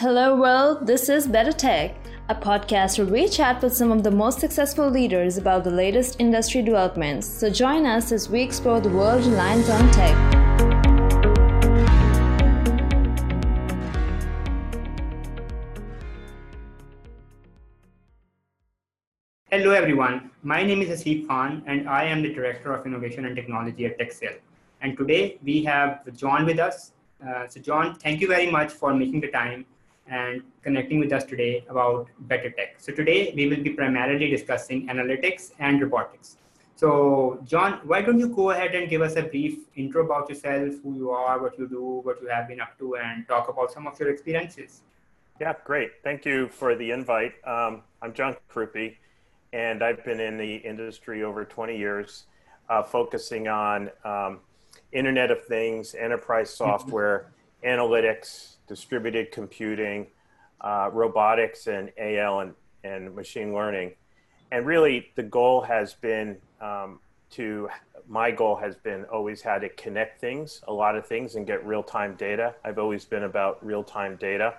Hello, world. This is Better Tech, a podcast where we chat with some of the most successful leaders about the latest industry developments. So join us as we explore the world reliant on tech. Hello, everyone. My name is Asif Khan, and I am the Director of Innovation and Technology at TechSale. And today we have John with us. Uh, so, John, thank you very much for making the time and connecting with us today about better tech. So today we will be primarily discussing analytics and robotics. So John, why don't you go ahead and give us a brief intro about yourself, who you are, what you do, what you have been up to, and talk about some of your experiences. Yeah, great. Thank you for the invite. Um, I'm John Crupi, and I've been in the industry over 20 years, uh, focusing on um, Internet of Things, enterprise mm-hmm. software, analytics, distributed computing, uh, robotics, and AI and, and machine learning. And really, the goal has been um, to, my goal has been always how to connect things, a lot of things, and get real time data. I've always been about real time data.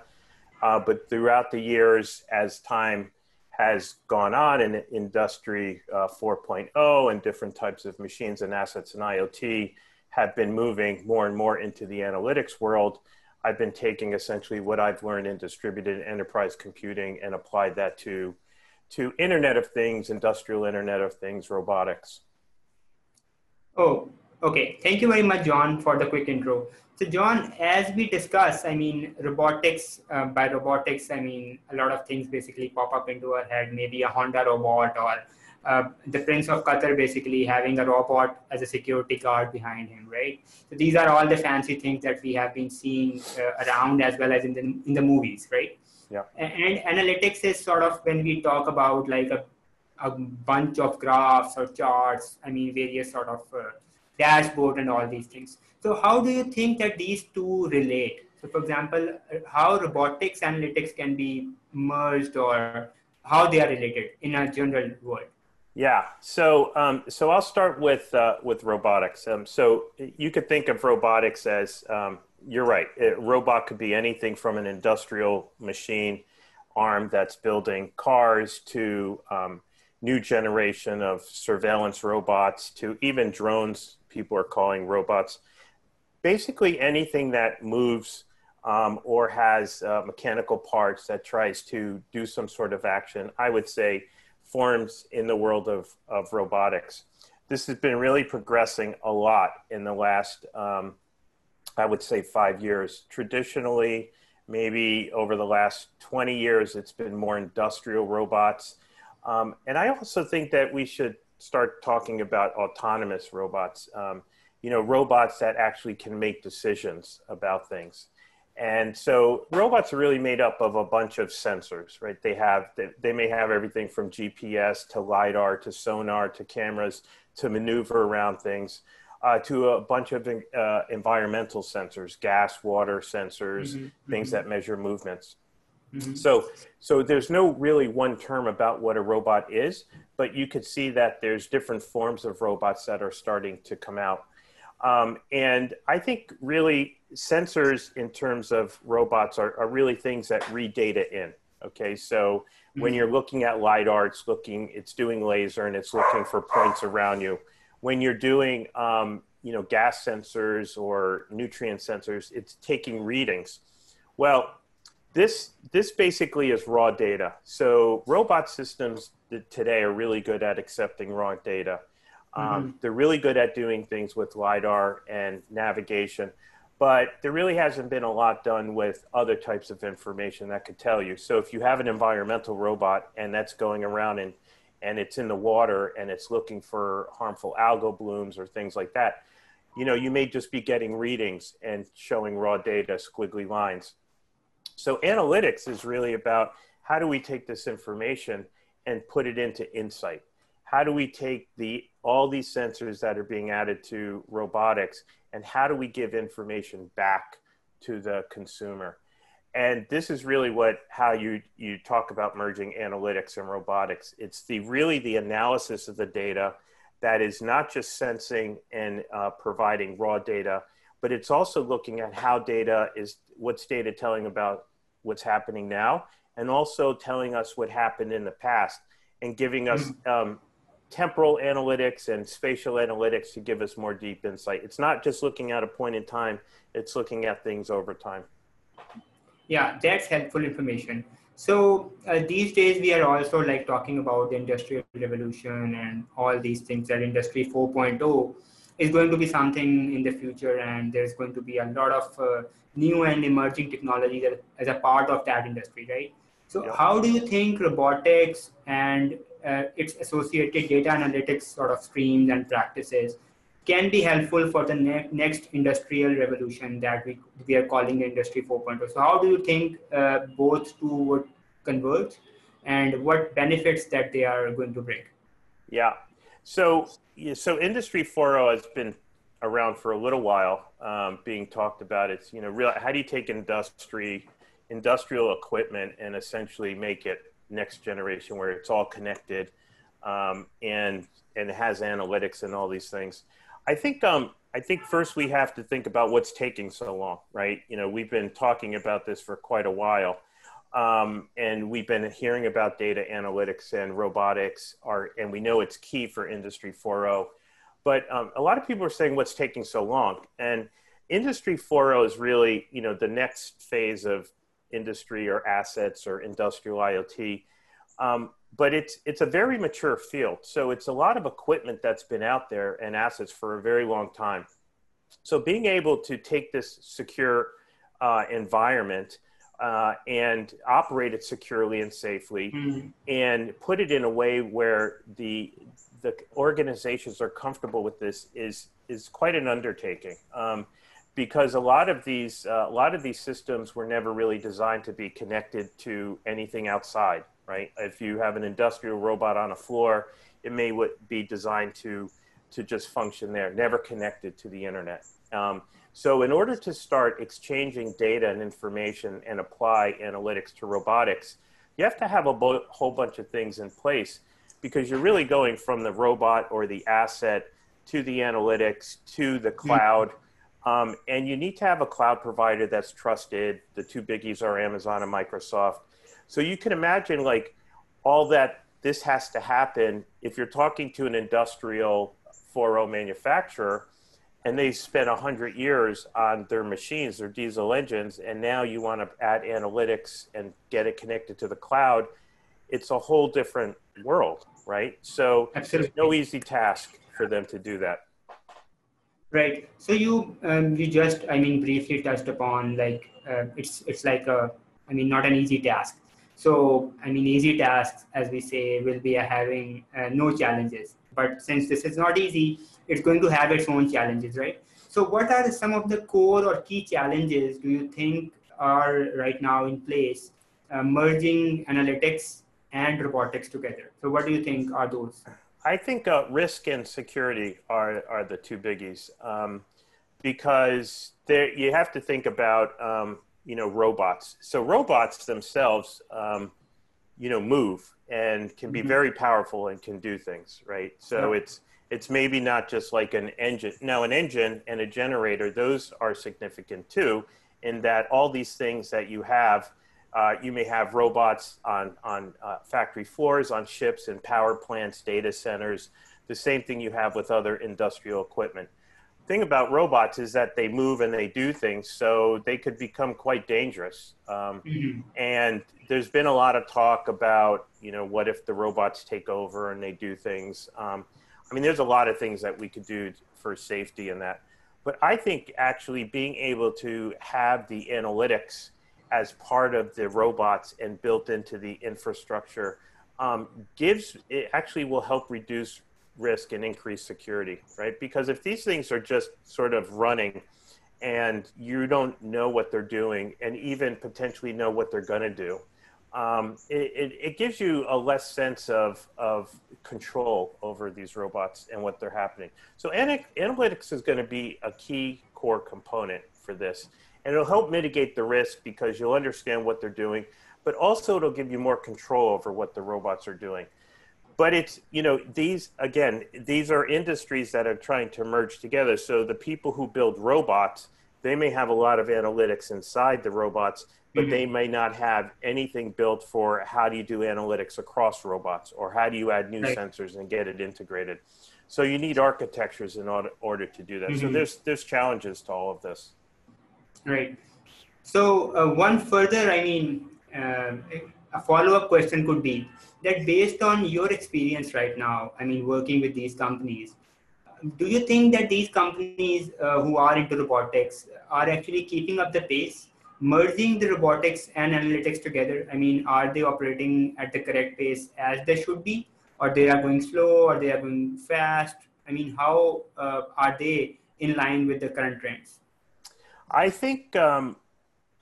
Uh, but throughout the years, as time has gone on in industry uh, 4.0 and different types of machines and assets and IoT have been moving more and more into the analytics world. I've been taking essentially what I've learned in distributed enterprise computing and applied that to to Internet of Things, industrial Internet of Things, robotics. Oh, okay. Thank you very much, John, for the quick intro. So, John, as we discuss, I mean, robotics, uh, by robotics, I mean, a lot of things basically pop up into our head, maybe a Honda robot or uh, the Prince of Qatar basically having a robot as a security guard behind him, right? So these are all the fancy things that we have been seeing uh, around as well as in the in the movies, right? Yeah. And, and analytics is sort of when we talk about like a a bunch of graphs or charts. I mean, various sort of uh, dashboard and all these things. So how do you think that these two relate? So, for example, how robotics analytics can be merged or how they are related in a general world? Yeah. So, um, so I'll start with uh, with robotics. Um, so you could think of robotics as um, you're right. A robot could be anything from an industrial machine arm that's building cars to um, new generation of surveillance robots to even drones. People are calling robots. Basically, anything that moves um, or has uh, mechanical parts that tries to do some sort of action. I would say forms in the world of, of robotics. This has been really progressing a lot in the last, um, I would say, five years. Traditionally, maybe over the last 20 years, it's been more industrial robots. Um, and I also think that we should start talking about autonomous robots. Um, you know, robots that actually can make decisions about things. And so robots are really made up of a bunch of sensors, right? They have, they, they may have everything from GPS to LiDAR to sonar to cameras to maneuver around things. Uh, to a bunch of uh, environmental sensors, gas, water sensors, mm-hmm. things mm-hmm. that measure movements. Mm-hmm. So, so there's no really one term about what a robot is, but you could see that there's different forms of robots that are starting to come out. Um, and I think really sensors in terms of robots are, are, really things that read data in. Okay, so mm-hmm. when you're looking at lidar, it's looking, it's doing laser, and it's looking for points around you. When you're doing, um, you know, gas sensors or nutrient sensors, it's taking readings. Well, this this basically is raw data. So robot systems today are really good at accepting raw data. Um, mm-hmm. They're really good at doing things with LiDAR and navigation, but there really hasn't been a lot done with other types of information that could tell you. So if you have an environmental robot and that's going around and, and it's in the water and it's looking for harmful algal blooms or things like that, you know, you may just be getting readings and showing raw data, squiggly lines. So analytics is really about how do we take this information and put it into insight? How do we take the all these sensors that are being added to robotics and how do we give information back to the consumer and this is really what how you you talk about merging analytics and robotics it's the really the analysis of the data that is not just sensing and uh, providing raw data but it's also looking at how data is what's data telling about what's happening now and also telling us what happened in the past and giving us mm-hmm. um, temporal analytics and spatial analytics to give us more deep insight. It's not just looking at a point in time, it's looking at things over time. Yeah, that's helpful information. So uh, these days we are also like talking about the industrial revolution and all these things that industry 4.0 is going to be something in the future and there's going to be a lot of uh, new and emerging technology that, as a part of that industry, right? So yeah. how do you think robotics and its associated data analytics sort of streams and practices can be helpful for the ne- next industrial revolution that we, we are calling industry 4.0 so how do you think uh, both two would converge and what benefits that they are going to bring? Yeah. So so industry 4.0 has been around for a little while um, being talked about. It's you know real how do you take industry industrial equipment and essentially make it next generation where it's all connected um, and and has analytics and all these things I think um, I think first we have to think about what's taking so long, right? You know, we've been talking about this for quite a while, um, and we've been hearing about data analytics and robotics are, and we know it's key for Industry 4.0. But um, a lot of people are saying what's taking so long, and Industry 4.0 is really, you know, the next phase of industry or assets or industrial IoT. Um, but it's it's a very mature field. So it's a lot of equipment that's been out there and assets for a very long time. So being able to take this secure uh, environment uh, and operate it securely and safely, mm-hmm. and put it in a way where the the organizations are comfortable with this is is quite an undertaking. Um, because a lot of these uh, a lot of these systems were never really designed to be connected to anything outside right? If you have an industrial robot on a floor, it may be designed to to just function there, never connected to the internet. Um, so, in order to start exchanging data and information and apply analytics to robotics, you have to have a whole bunch of things in place because you're really going from the robot or the asset to the analytics to the mm-hmm. cloud. Um, and you need to have a cloud provider that's trusted. The two biggies are Amazon and Microsoft. So you can imagine like all that this has to happen if you're talking to an industrial 4.0 manufacturer and they spent 100 years on their machines, their diesel engines, and now you want to add analytics and get it connected to the cloud, it's a whole different world, right? So Absolutely. no easy task for them to do that. Right. So you um, you just I mean briefly touched upon like uh, it's it's like a I mean not an easy task. So, I mean, easy tasks, as we say, will be having uh, no challenges. But since this is not easy, it's going to have its own challenges, right? So, what are some of the core or key challenges do you think are right now in place uh, merging analytics and robotics together? So, what do you think are those? I think uh, risk and security are, are the two biggies um, because there, you have to think about um, you know robots. So robots themselves, um, you know, move and can be mm-hmm. very powerful and can do things, right? So yeah. it's it's maybe not just like an engine. Now, an engine and a generator, those are significant too, in that all these things that you have, uh, you may have robots on on uh, factory floors, on ships, and power plants, data centers. The same thing you have with other industrial equipment thing about robots is that they move and they do things, so they could become quite dangerous. Um, mm-hmm. And there's been a lot of talk about, you know, what if the robots take over and they do things. Um, I mean, there's a lot of things that we could do for safety and that. But I think actually being able to have the analytics as part of the robots and built into the infrastructure um, gives it actually will help reduce risk and increase security, right? Because if these things are just sort of running and you don't know what they're doing and even potentially know what they're going to do, um, it, it, it, gives you a less sense of, of control over these robots and what they're happening. So analytics is going to be a key core component for this. And it'll help mitigate the risk because you'll understand what they're doing, but also it'll give you more control over what the robots are doing but it's you know these again these are industries that are trying to merge together so the people who build robots they may have a lot of analytics inside the robots but mm-hmm. they may not have anything built for how do you do analytics across robots or how do you add new right. sensors and get it integrated. So you need architectures in order, to do that. Mm-hmm. So there's there's challenges to all of this. Right. So uh, one further, I mean, uh, a follow-up question could be that based on your experience right now, I mean, working with these companies, do you think that these companies uh, who are into robotics are actually keeping up the pace merging the robotics and analytics together? I mean are they operating at the correct pace as they should be or they are going slow or they are going fast? I mean how uh, are they in line with the current trends i think um,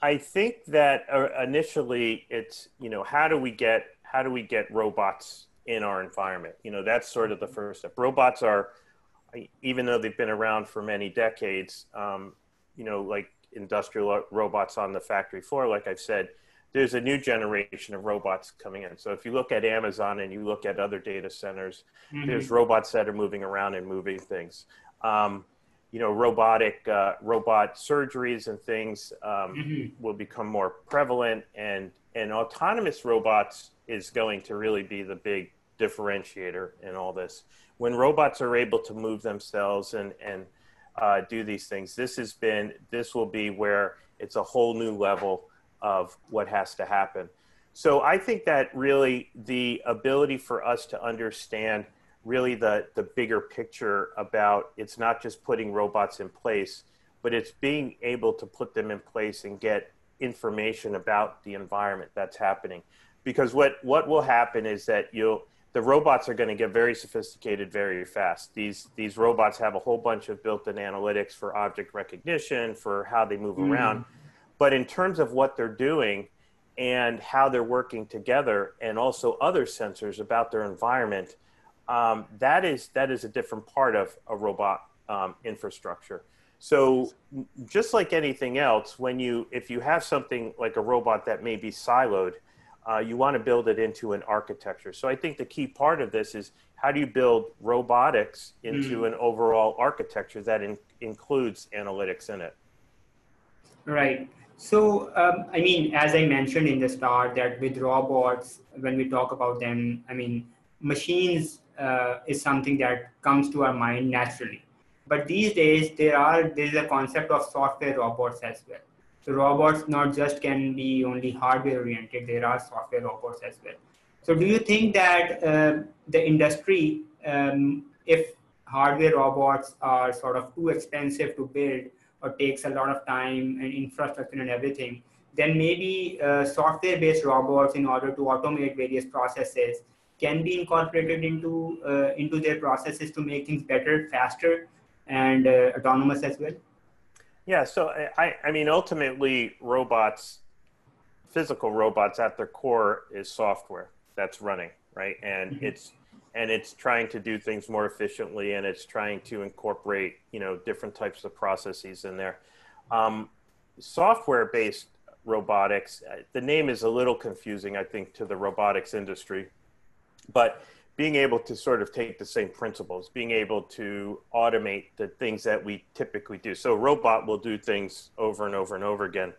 i think that uh, initially it's you know how do we get how do we get robots in our environment you know that's sort of the first step robots are even though they've been around for many decades, um, you know, like industrial robots on the factory floor, like I've said, there's a new generation of robots coming in. So if you look at Amazon and you look at other data centers, mm-hmm. there's robots that are moving around and moving things. Um, you know, robotic uh, robot surgeries and things um, mm-hmm. will become more prevalent, and and autonomous robots is going to really be the big differentiator in all this when robots are able to move themselves and and uh, do these things, this has been this will be where it's a whole new level of what has to happen. So I think that really the ability for us to understand really the the bigger picture about it's not just putting robots in place, but it's being able to put them in place and get information about the environment that's happening. Because what what will happen is that you'll the robots are going to get very sophisticated very fast. These these robots have a whole bunch of built-in analytics for object recognition, for how they move mm. around. But in terms of what they're doing and how they're working together, and also other sensors about their environment, um, that is that is a different part of a robot um, infrastructure. So just like anything else, when you if you have something like a robot that may be siloed, uh, you want to build it into an architecture. So I think the key part of this is how do you build robotics into mm. an overall architecture that in, includes analytics in it? Right. So, um, I mean, as I mentioned in the start, that with robots, when we talk about them, I mean, machines uh, is something that comes to our mind naturally. But these days, there are there is a concept of software robots as well. So robots not just can be only hardware oriented, there are software robots as well. So do you think that uh, the industry, um, if hardware robots are sort of too expensive to build or takes a lot of time and infrastructure and everything, then maybe uh, software-based robots in order to automate various processes can be incorporated into uh, into their processes to make things better, faster, and uh, autonomous as well. Yeah, so I, I mean, ultimately, robots, physical robots at their core is software that's running, right? And mm-hmm. it's and it's trying to do things more efficiently, and it's trying to incorporate, you know, different types of processes in there. Um, software-based robotics, uh, the name is a little confusing, I think, to the robotics industry, but being able to sort of take the same principles, being able to automate the things that we typically do. So, robot will do things over and over and over again,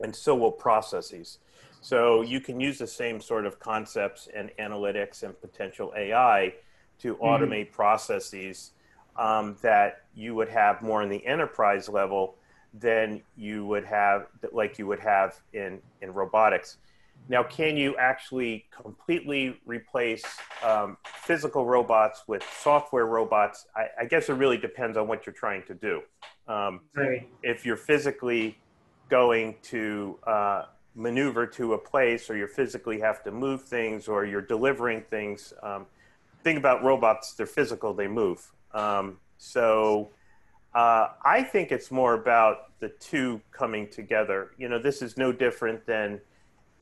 and so will processes. So, you can use the same sort of concepts and analytics and potential AI to mm-hmm. automate mm-hmm. processes um, that you would have more in the enterprise level than you would have, like you would have in, in robotics. Now, can you actually completely replace um, physical robots with software robots? I, I, guess it really depends on what you're trying to do. Um, right. If you're physically going to uh, maneuver to a place, or you physically have to move things, or you're delivering things, um, think about robots, they're physical, they move. Um, so uh, I think it's more about the two coming together. You know, this is no different than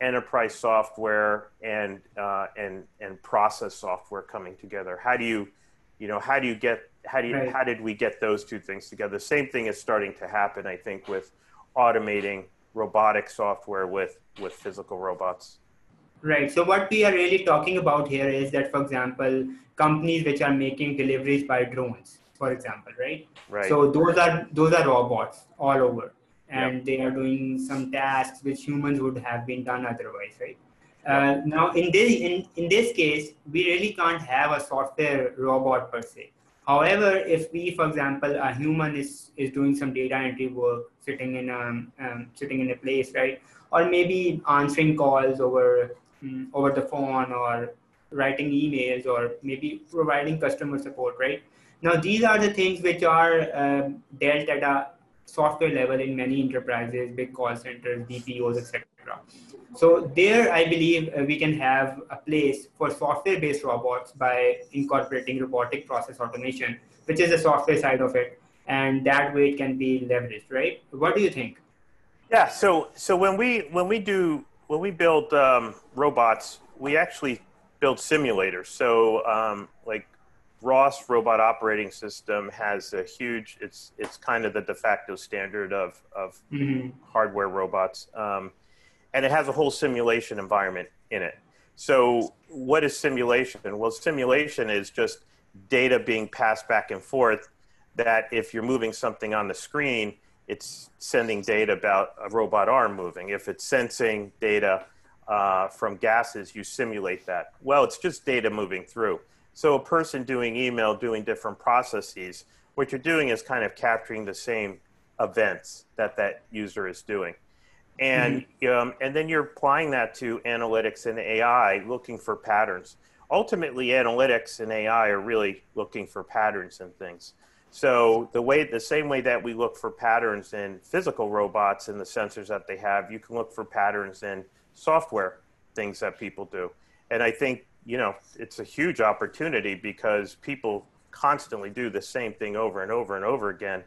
enterprise software and uh, and and process software coming together? How do you, you know, how do you get how do you right. how did we get those two things together? The same thing is starting to happen, I think, with automating robotic software with with physical robots. Right. So what we are really talking about here is that, for example, companies which are making deliveries by drones, for example, right? Right. So those are those are robots all over and yep. they are doing some tasks which humans would have been done otherwise, right? Uh, now, in this in, in this case, we really can't have a software robot per se. However, if we, for example, a human is is doing some data entry work, sitting in a um, sitting in a place, right, or maybe answering calls over um, over the phone, or writing emails, or maybe providing customer support, right. Now, these are the things which are uh, dealt at a software level in many enterprises, big call centers, BPOs, etc. So there, I believe uh, we can have a place for software-based robots by incorporating robotic process automation, which is the software side of it, and that way it can be leveraged, right? What do you think? Yeah. So so when we when we do when we build um, robots, we actually build simulators. So um, like ROS robot operating system has a huge. It's it's kind of the de facto standard of of mm-hmm. hardware robots. Um, and it has a whole simulation environment in it. So, what is simulation? Well, simulation is just data being passed back and forth. That if you're moving something on the screen, it's sending data about a robot arm moving. If it's sensing data uh, from gases, you simulate that. Well, it's just data moving through. So, a person doing email, doing different processes, what you're doing is kind of capturing the same events that that user is doing and mm-hmm. um, and then you're applying that to analytics and AI, looking for patterns. Ultimately, analytics and AI are really looking for patterns and things. So the way, the same way that we look for patterns in physical robots and the sensors that they have, you can look for patterns in software things that people do. And I think you know it's a huge opportunity because people constantly do the same thing over and over and over again.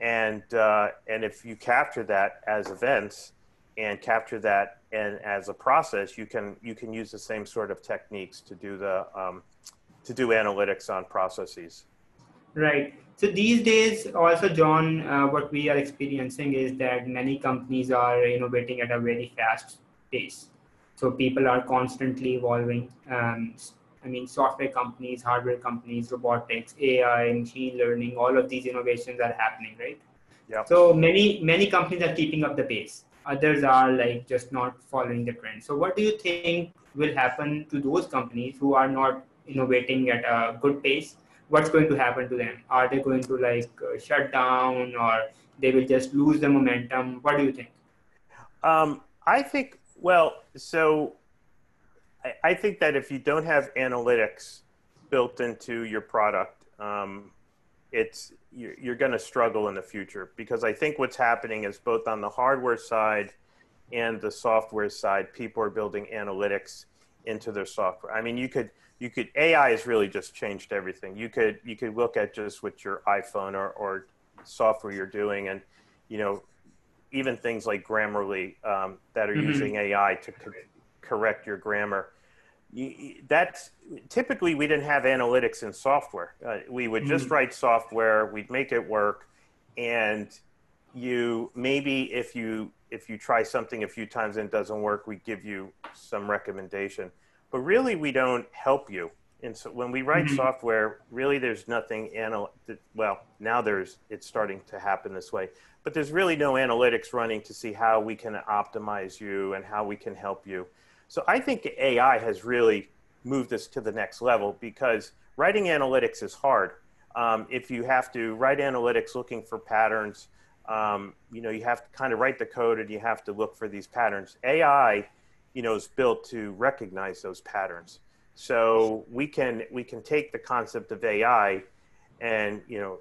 And uh, and if you capture that as events, and capture that and as a process you can you can use the same sort of techniques to do the um, to do analytics on processes. Right. So these days also john uh, what we are experiencing is that many companies are innovating at a very fast pace so people are constantly evolving um, i mean software companies hardware companies robotics ai machine learning all of these innovations are happening right? Yeah. so many many companies are keeping up the pace. Others are like just not following the trend. So what do you think will happen to those companies who are not innovating at a good pace? What's going to happen to them? Are they going to like uh, shut down or they will just lose the momentum? What do you think? Um, i think well so I, I, think that if you don't have analytics built into your product um, it's you're, you're going to struggle in the future because I think what's happening is both on the hardware side and the software side, people are building analytics into their software. I mean, you could you could AI has really just changed everything. You could you could look at just what your iPhone or, or software you're doing, and you know, even things like Grammarly um, that are mm-hmm. using AI to co- correct your grammar that's typically we didn't have analytics in software. Uh, we would just mm-hmm. write software, we'd make it work, and you maybe if you if you try something a few times and it doesn't work, we give you some recommendation. But really, we don't help you. And so when we write mm-hmm. software, really there's nothing anal. Well, now there's it's starting to happen this way, but there's really no analytics running to see how we can optimize you and how we can help you. So I think AI has really moved us to the next level because writing analytics is hard. Um, if you have to write analytics looking for patterns, um, you know, you have to kind of write the code and you have to look for these patterns. AI, you know, is built to recognize those patterns. So we can we can take the concept of AI and you know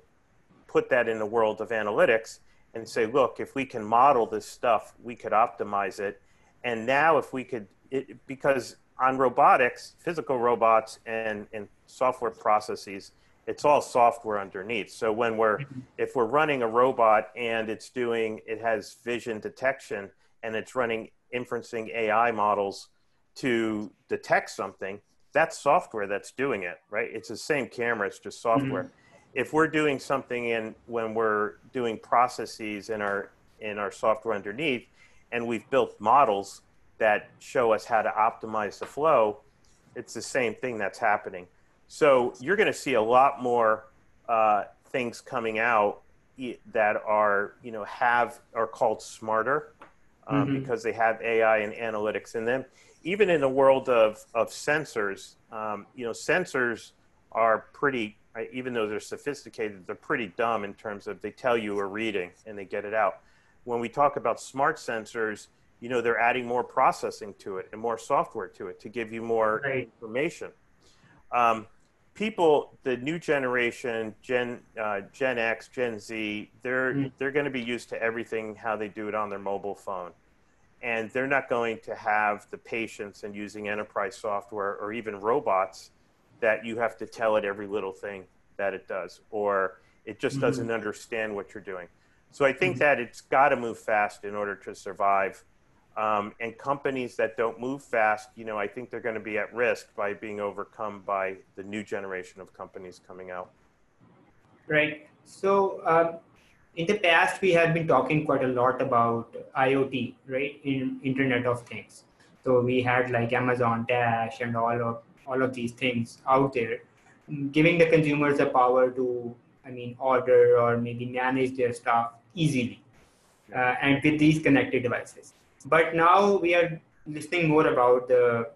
put that in the world of analytics and say, look, if we can model this stuff, we could optimize it. And now if we could it, because on robotics, physical robots and, and software processes, it's all software underneath. So when we're, mm-hmm. if we're running a robot and it's doing, it has vision detection and it's running inferencing AI models to detect something, that's software that's doing it, right? It's the same camera, it's just software. Mm-hmm. If we're doing something in when we're doing processes in our in our software underneath, and we've built models that show us how to optimize the flow, it's the same thing that's happening. So you're going to see a lot more uh, things coming out that are you know have are called smarter um, mm-hmm. because they have AI and analytics in them. Even in the world of of sensors, um, you know, sensors are pretty. Even though they're sophisticated, they're pretty dumb in terms of they tell you a reading and they get it out. When we talk about smart sensors, you know, they're adding more processing to it and more software to it to give you more right. information. Um, people, the new generation, Gen uh, Gen X, Gen Z, they're mm. they're going to be used to everything how they do it on their mobile phone, and they're not going to have the patience in using enterprise software or even robots that you have to tell it every little thing that it does, or it just mm-hmm. doesn't understand what you're doing. So I think mm-hmm. that it's got to move fast in order to survive um, and companies that don't move fast, you know, I think they're going to be at risk by being overcome by the new generation of companies coming out. Right. So, uh, in the past, we have been talking quite a lot about IoT, right? In Internet of Things. So we had like Amazon Dash and all of all of these things out there, giving the consumers the power to, I mean, order or maybe manage their stuff easily, uh, and with these connected devices. But now we are listening more about the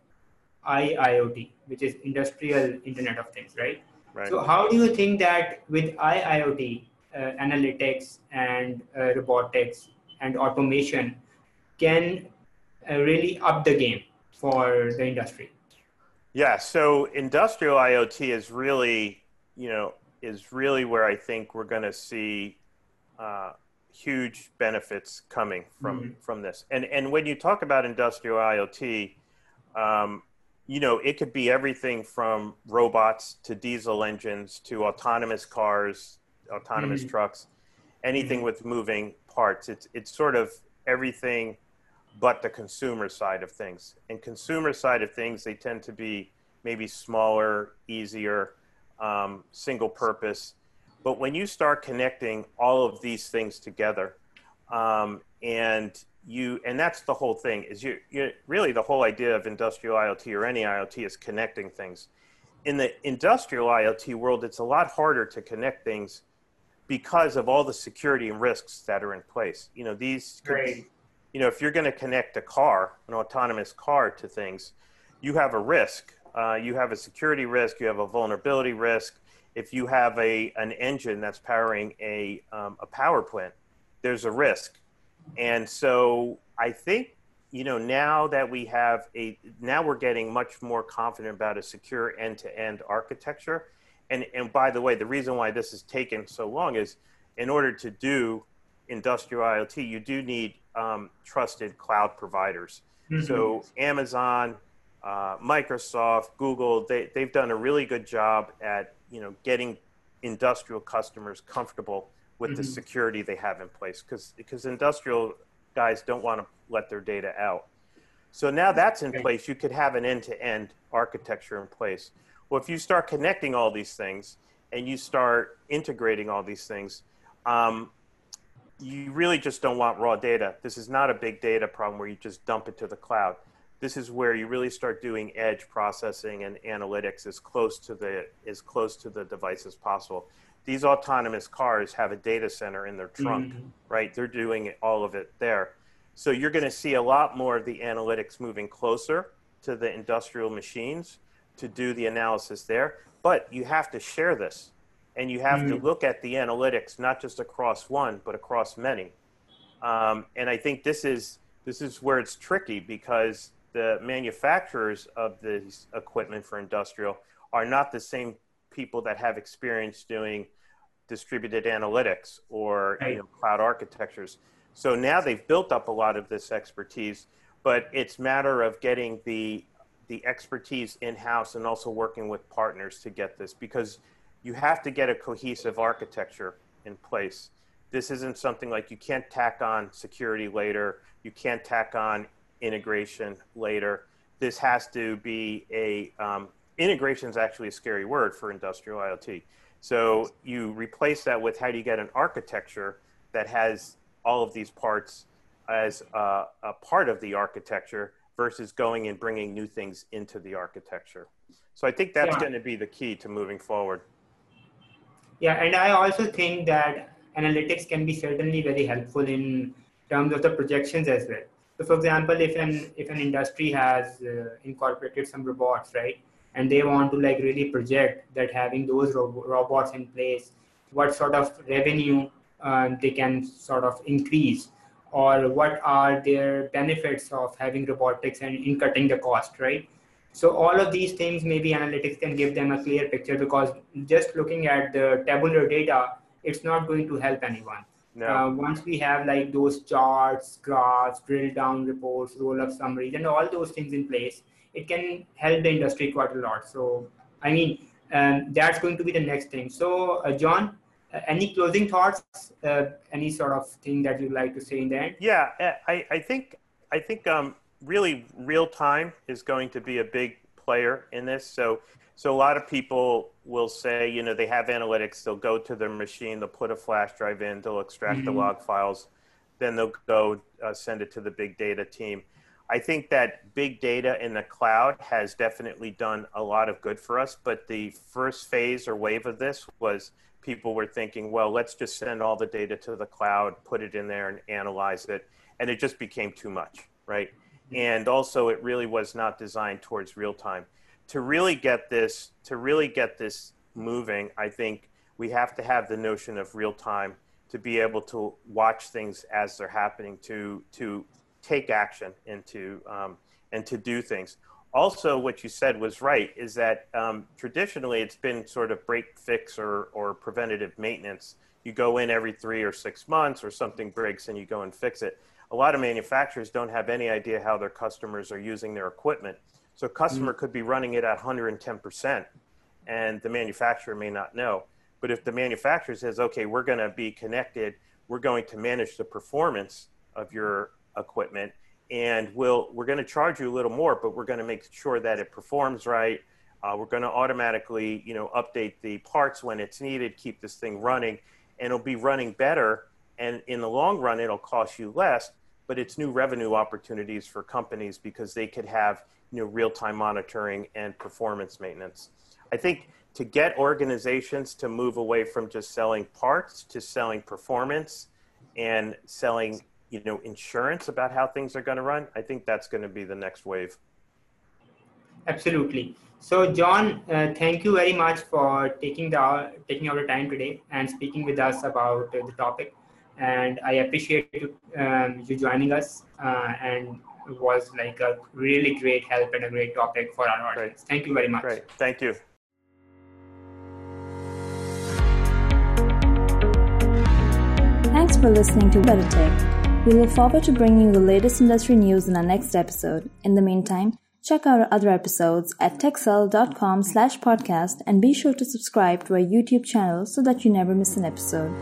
IIoT, which is Industrial Internet of Things, right? Right. So how do you think that with IIoT, analytics and uh, robotics and automation can uh, really up the game for the industry? Yeah, so industrial IoT is really, you know, is really where I think we're going to see uh, huge benefits coming from mm-hmm. from this. And and when you talk about industrial IoT, um, you know, it could be everything from robots to diesel engines to autonomous cars, autonomous mm-hmm. trucks, anything mm-hmm. with moving parts. It's it's sort of everything but the consumer side of things. And consumer side of things, they tend to be maybe smaller, easier, um, single purpose but when you start connecting all of these things together, um, and you and that's the whole thing is you, you really the whole idea of industrial IoT or any IoT is connecting things. In the industrial IoT world, it's a lot harder to connect things because of all the security and risks that are in place. You know, these could, you know, if you're going to connect a car, an autonomous car to things, you have a risk. Uh, you have a security risk. You have a vulnerability risk if you have a an engine that's powering a um, a power plant, there's a risk, and so I think you know now that we have a now we're getting much more confident about a secure end to end architecture, and and by the way, the reason why this has taken so long is in order to do industrial IoT, you do need um, trusted cloud providers. Mm-hmm. So Amazon, uh, Microsoft, Google, they, they've done a really good job at you know getting industrial customers comfortable with mm-hmm. the security they have in place because because industrial guys don't want to let their data out. So now that's in place, you could have an end-to-end architecture in place. Well, if you start connecting all these things and you start integrating all these things, um, you really just don't want raw data. This is not a big data problem where you just dump it to the cloud this is where you really start doing edge processing and analytics as close to the as close to the device as possible. These autonomous cars have a data center in their trunk, mm-hmm. right? They're doing all of it there. So you're going to see a lot more of the analytics moving closer to the industrial machines to do the analysis there. But you have to share this and you have mm-hmm. to look at the analytics not just across one, but across many. Um, and I think this is this is where it's tricky because the manufacturers of this equipment for industrial are not the same people that have experience doing distributed analytics or right. you know, cloud architectures. So now they've built up a lot of this expertise, but it's matter of getting the the expertise in house and also working with partners to get this because you have to get a cohesive architecture in place. This isn't something like you can't tack on security later, you can't tack on integration later. This has to be a um, integration is actually a scary word for industrial IoT. So you replace that with how do you get an architecture that has all of these parts as a, a part of the architecture versus going and bringing new things into the architecture. So I think that's yeah. going to be the key to moving forward. Yeah, and I also think that analytics can be certainly very helpful in terms of the projections as well. So, for example, if an if an industry has uh, incorporated some robots, right, and they want to like really project that having those ro- robots in place, what sort of revenue um, they can sort of increase, or what are their benefits of having robotics and in cutting the cost, right? So all of these things, maybe analytics can give them a clear picture because just looking at the tabular data, it's not going to help anyone. No. Uh, once we have like those charts, graphs, drill down reports, roll up summaries, and all those things in place, it can help the industry quite a lot. So, I mean, um, that's going to be the next thing. So, uh, John, any closing thoughts? Uh, any sort of thing that you'd like to say in the end? Yeah, I, I think I think um, really real time is going to be a big player in this. So so a lot of people will say, you know, they have analytics. They'll go to their machine, they'll put a flash drive in, they'll extract mm-hmm. the log files, then they'll go uh, send it to the big data team. I think that big data in the cloud has definitely done a lot of good for us. But the first phase or wave of this was people were thinking, well, let's just send all the data to the cloud, put it in there, and analyze it. And it just became too much, right? Mm-hmm. And also, it really was not designed towards real time to really get this to really get this moving, I think we have to have the notion of real time to be able to watch things as they're happening, to to take action and to um, and to do things. Also, what you said was right. Is that um, traditionally it's been sort of break fix or or preventative maintenance. You go in every three or six months, or something breaks, and you go and fix it. A lot of manufacturers don't have any idea how their customers are using their equipment. So a customer mm-hmm. could be running it at 110%, and the manufacturer may not know. But if the manufacturer says, okay, we're going to be connected, we're going to manage the performance of your equipment, and we'll, we're going to charge you a little more, but we're going to make sure that it performs right. Uh, we're going to automatically, you know, update the parts when it's needed, keep this thing running, and it'll be running better. And in the long run, it'll cost you less, but it's new revenue opportunities for companies because they could have you know, real-time monitoring and performance maintenance. I think to get organizations to move away from just selling parts to selling performance and selling you know insurance about how things are going to run i think that's going to be the next wave absolutely so john uh, thank you very much for taking the taking our time today and speaking with us about uh, the topic and i appreciate you, um, you joining us uh, and was like a really great help and a great topic for our audience. Great. Thank you very much. Great. Thank you. Thanks for listening to Better Tech. We look forward to bringing you the latest industry news in our next episode. In the meantime, check out our other episodes at techcell.com slash podcast and be sure to subscribe to our YouTube channel so that you never miss an episode.